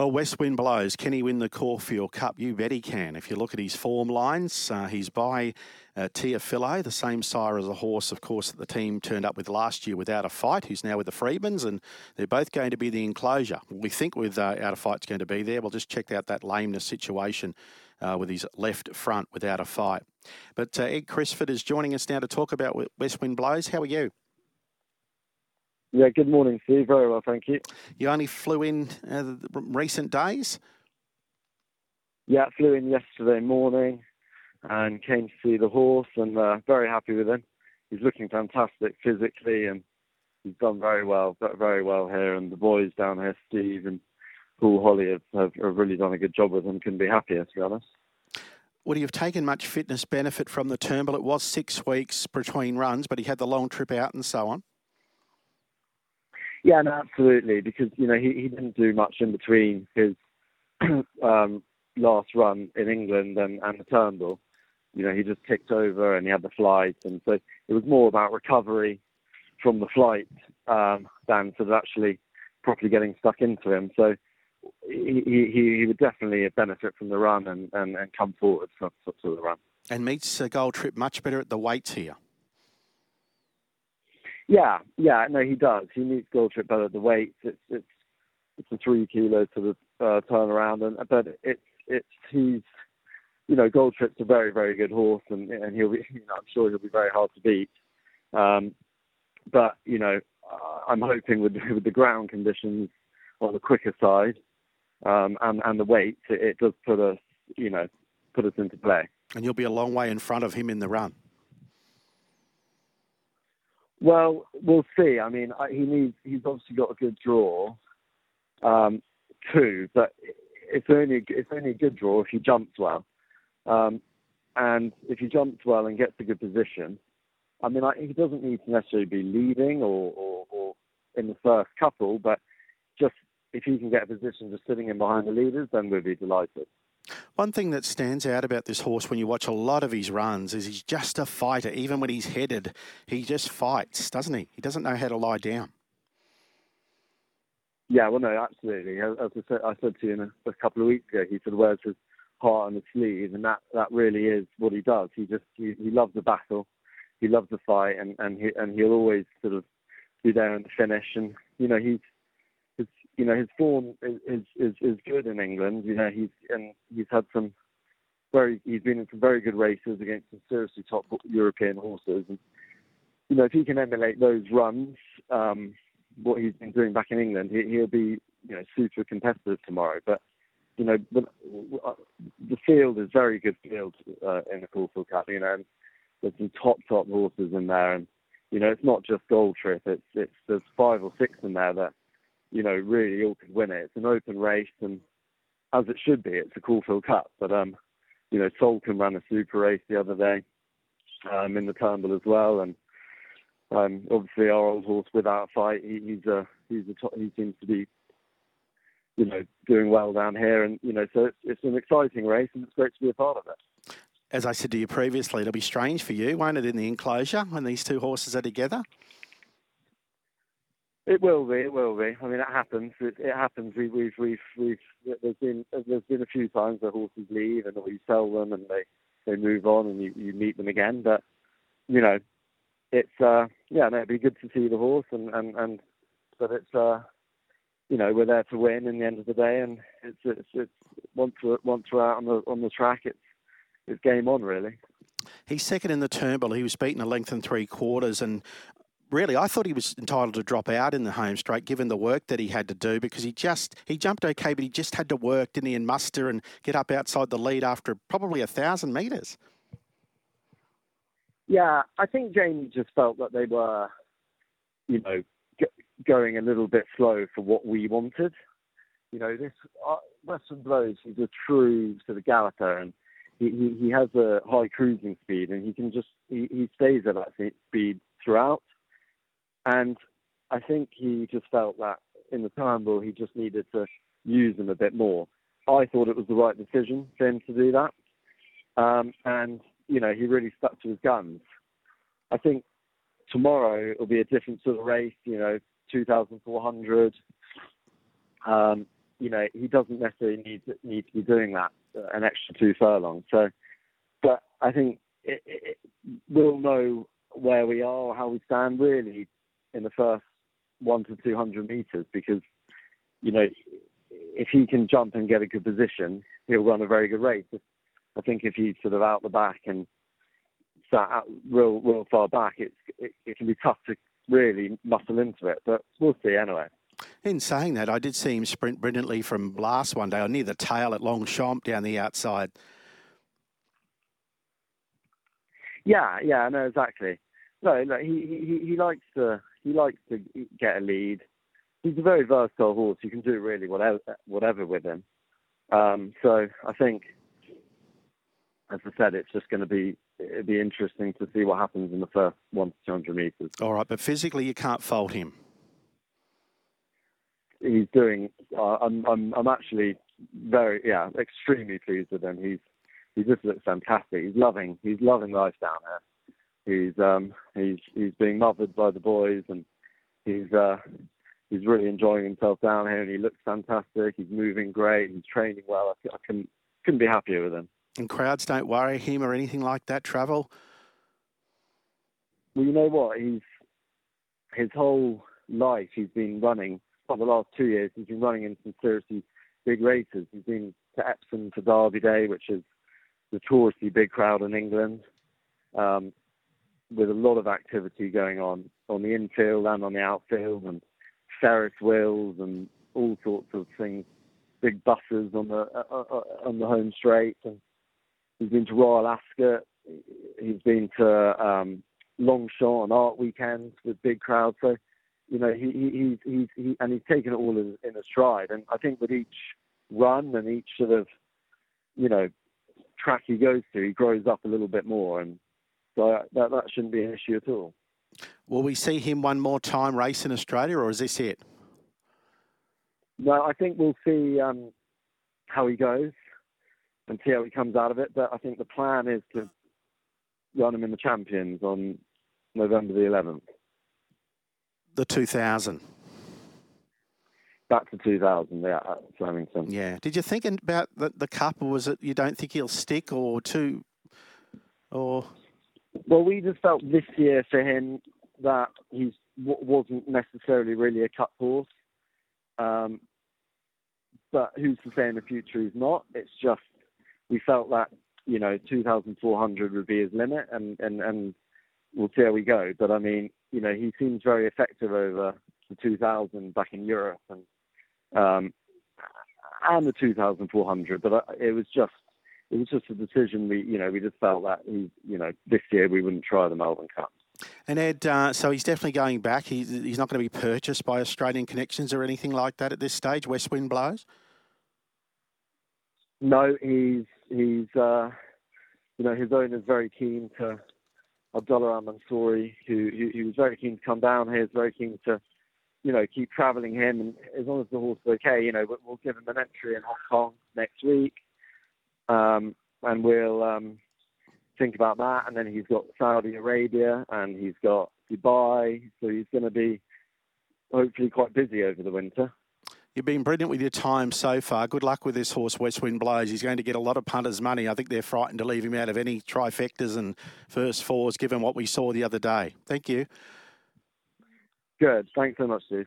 Well, West Wind blows. Can he win the Caulfield Cup? You bet he can. If you look at his form lines, uh, he's by uh, Teofilo, the same sire as a horse, of course, that the team turned up with last year without a fight, who's now with the Freedmans, and they're both going to be the enclosure. We think with uh, out of fight's going to be there. We'll just check out that lameness situation uh, with his left front without a fight. But uh, Ed Crisford is joining us now to talk about West Wind blows. How are you? Yeah, good morning, Steve. Very well, thank you. You only flew in uh, recent days? Yeah, flew in yesterday morning and came to see the horse and uh, very happy with him. He's looking fantastic physically and he's done very well, very well here. And the boys down here, Steve and Paul Holly, have, have, have really done a good job with him. Couldn't be happier, to be honest. Would he have taken much fitness benefit from the Turnbull? It was six weeks between runs, but he had the long trip out and so on. Yeah, no, absolutely. Because you know he, he didn't do much in between his um, last run in England and, and the Turnbull. You know, he just kicked over and he had the flight, and so it was more about recovery from the flight um, than sort of actually properly getting stuck into him. So he, he, he would definitely benefit from the run and, and, and come forward for, for the run. And meets a gold trip much better at the weights here. Yeah, yeah, no, he does. He needs Gold Trip better the weights. It's it's it's a three kilo sort of uh, turnaround, and but it's it's he's you know Gold Trip's a very very good horse, and and he'll be you know, I'm sure he'll be very hard to beat. Um, but you know I'm hoping with with the ground conditions on the quicker side um, and and the weight, it, it does put us you know put us into play. And you'll be a long way in front of him in the run. Well, we'll see. I mean, he needs. He's obviously got a good draw, um, too. But it's only it's only a good draw if he jumps well, um, and if he jumps well and gets a good position. I mean, he doesn't need to necessarily be leading or, or, or in the first couple, but just if he can get a position just sitting in behind the leaders, then we'd be delighted. One thing that stands out about this horse when you watch a lot of his runs is he's just a fighter. Even when he's headed, he just fights, doesn't he? He doesn't know how to lie down. Yeah, well, no, absolutely. As I said, I said to you a, a couple of weeks ago, he sort of wears his heart on his sleeve, and that, that really is what he does. He just he, he loves the battle, he loves the fight, and and he and he'll always sort of be there in the finish. And you know, he's you know his form is, is is good in England. You know he's and he's had some very he's been in some very good races against some seriously top European horses. And you know if he can emulate those runs, um, what he's been doing back in England, he, he'll be you know super competitive tomorrow. But you know the, the field is very good field uh, in the Caulfield Cup. You know and there's some top top horses in there, and you know it's not just Gold Trip. It's it's there's five or six in there that you know, really all could win it. It's an open race, and as it should be, it's a Caulfield Cup. But um, you know, Soulcombe ran a super race the other day um, in the Turnbull as well, and um, obviously our old horse without a fight, he, he's a he's a top, he seems to be you know doing well down here, and you know, so it's, it's an exciting race, and it's great to be a part of it. As I said to you previously, it'll be strange for you, won't it, in the enclosure when these two horses are together? It will be. It will be. I mean, it happens. It, it happens. We, we've, we've, we've. There's been, there's been a few times where horses leave and or you sell them and they, they move on and you, you meet them again. But, you know, it's, uh, yeah, no, it'd be good to see the horse and, and, and, but it's, uh, you know, we're there to win in the end of the day, and it's, it's, it's once we're, once we're out on the, on the track, it's, it's game on really. He's second in the Turnbull. He was beaten a length and three quarters, and really, I thought he was entitled to drop out in the home straight, given the work that he had to do, because he just he jumped okay, but he just had to work, didn't he, and muster and get up outside the lead after probably a thousand metres. Yeah, I think Jamie just felt that they were, you know, g- going a little bit slow for what we wanted. You know, this uh, West Wind blows. is a true sort of galloper, and he, he, he has a high cruising speed, and he can just he, he stays at that speed throughout. And I think he just felt that in the Turnbull he just needed to use them a bit more. I thought it was the right decision for him to do that. Um, and, you know, he really stuck to his guns. I think tomorrow it'll be a different sort of race, you know, 2,400. Um, you know, he doesn't necessarily need to, need to be doing that uh, an extra two furlongs. So, but I think it, it, we'll know where we are, how we stand really in the first one to two hundred meters because you know if he can jump and get a good position, he'll run a very good race. I think if he's sort of out the back and sat out real real far back, it's it, it can be tough to really muscle into it. But we'll see anyway. In saying that, I did see him sprint brilliantly from last one day, or near the tail at Longchamp down the outside. Yeah, yeah, no, exactly. No, no, he he he likes to he likes to get a lead. He's a very versatile horse. You can do really whatever whatever with him. Um, so I think, as I said, it's just going to be it'd be interesting to see what happens in the first one to two hundred meters. All right, but physically you can't fault him. He's doing. Uh, I'm I'm I'm actually very yeah extremely pleased with him. He's he just looks fantastic. He's loving he's loving life down there he's um, he's he's being mothered by the boys, and he's uh, he's really enjoying himself down here, and he looks fantastic. He's moving great. He's training well. I, I couldn't couldn't be happier with him. And crowds don't worry him or anything like that. Travel. Well, you know what? He's his whole life he's been running. For the last two years, he's been running in some seriously big races. He's been to Epsom for Derby Day, which is the touristy big crowd in England. Um, with a lot of activity going on on the infield and on the outfield, and Ferris wheels and all sorts of things. Big buses on the uh, uh, on the home straight, and he's been to Royal Ascot. He's been to um, Longchamp on Arc weekends with big crowds. So, you know, he, he, he's he's he, and he's taken it all in, in a stride. And I think with each run and each sort of, you know, track he goes to, he grows up a little bit more. And so that, that shouldn't be an issue at all. Will we see him one more time race in Australia, or is this it? No, I think we'll see um, how he goes and see how he comes out of it. But I think the plan is to run him in the Champions on November the 11th. The 2000. Back to 2000, yeah, at Flemington. Yeah. Did you think about the, the cup, or was it you don't think he'll stick, or two, or well, we just felt this year for him that he wasn't necessarily really a cup horse. Um, but who's to say in the future he's not? It's just we felt that you know 2,400 would be his limit, and and and we'll see how we go. But I mean, you know, he seems very effective over the 2,000 back in Europe and um, and the 2,400. But it was just it was just a decision we, you know, we just felt that, he, you know, this year we wouldn't try the Melbourne Cup. And Ed, uh, so he's definitely going back. He's, he's not going to be purchased by Australian connections or anything like that at this stage. West Wind blows. No, he's he's uh, you know his owner's very keen to Abdullah Al Mansouri, who, who he was very keen to come down here. Is very keen to you know keep travelling him, and as long as the horse is okay, you know we'll give him an entry in Hong Kong next week um, and we'll um, think about that. And then he's got Saudi Arabia and he's got Dubai, so he's going to be hopefully quite busy over the winter. You've been brilliant with your time so far. Good luck with this horse, West Wind Blows. He's going to get a lot of punters' money. I think they're frightened to leave him out of any trifectas and first fours, given what we saw the other day. Thank you. Good. Thanks so much, Steve.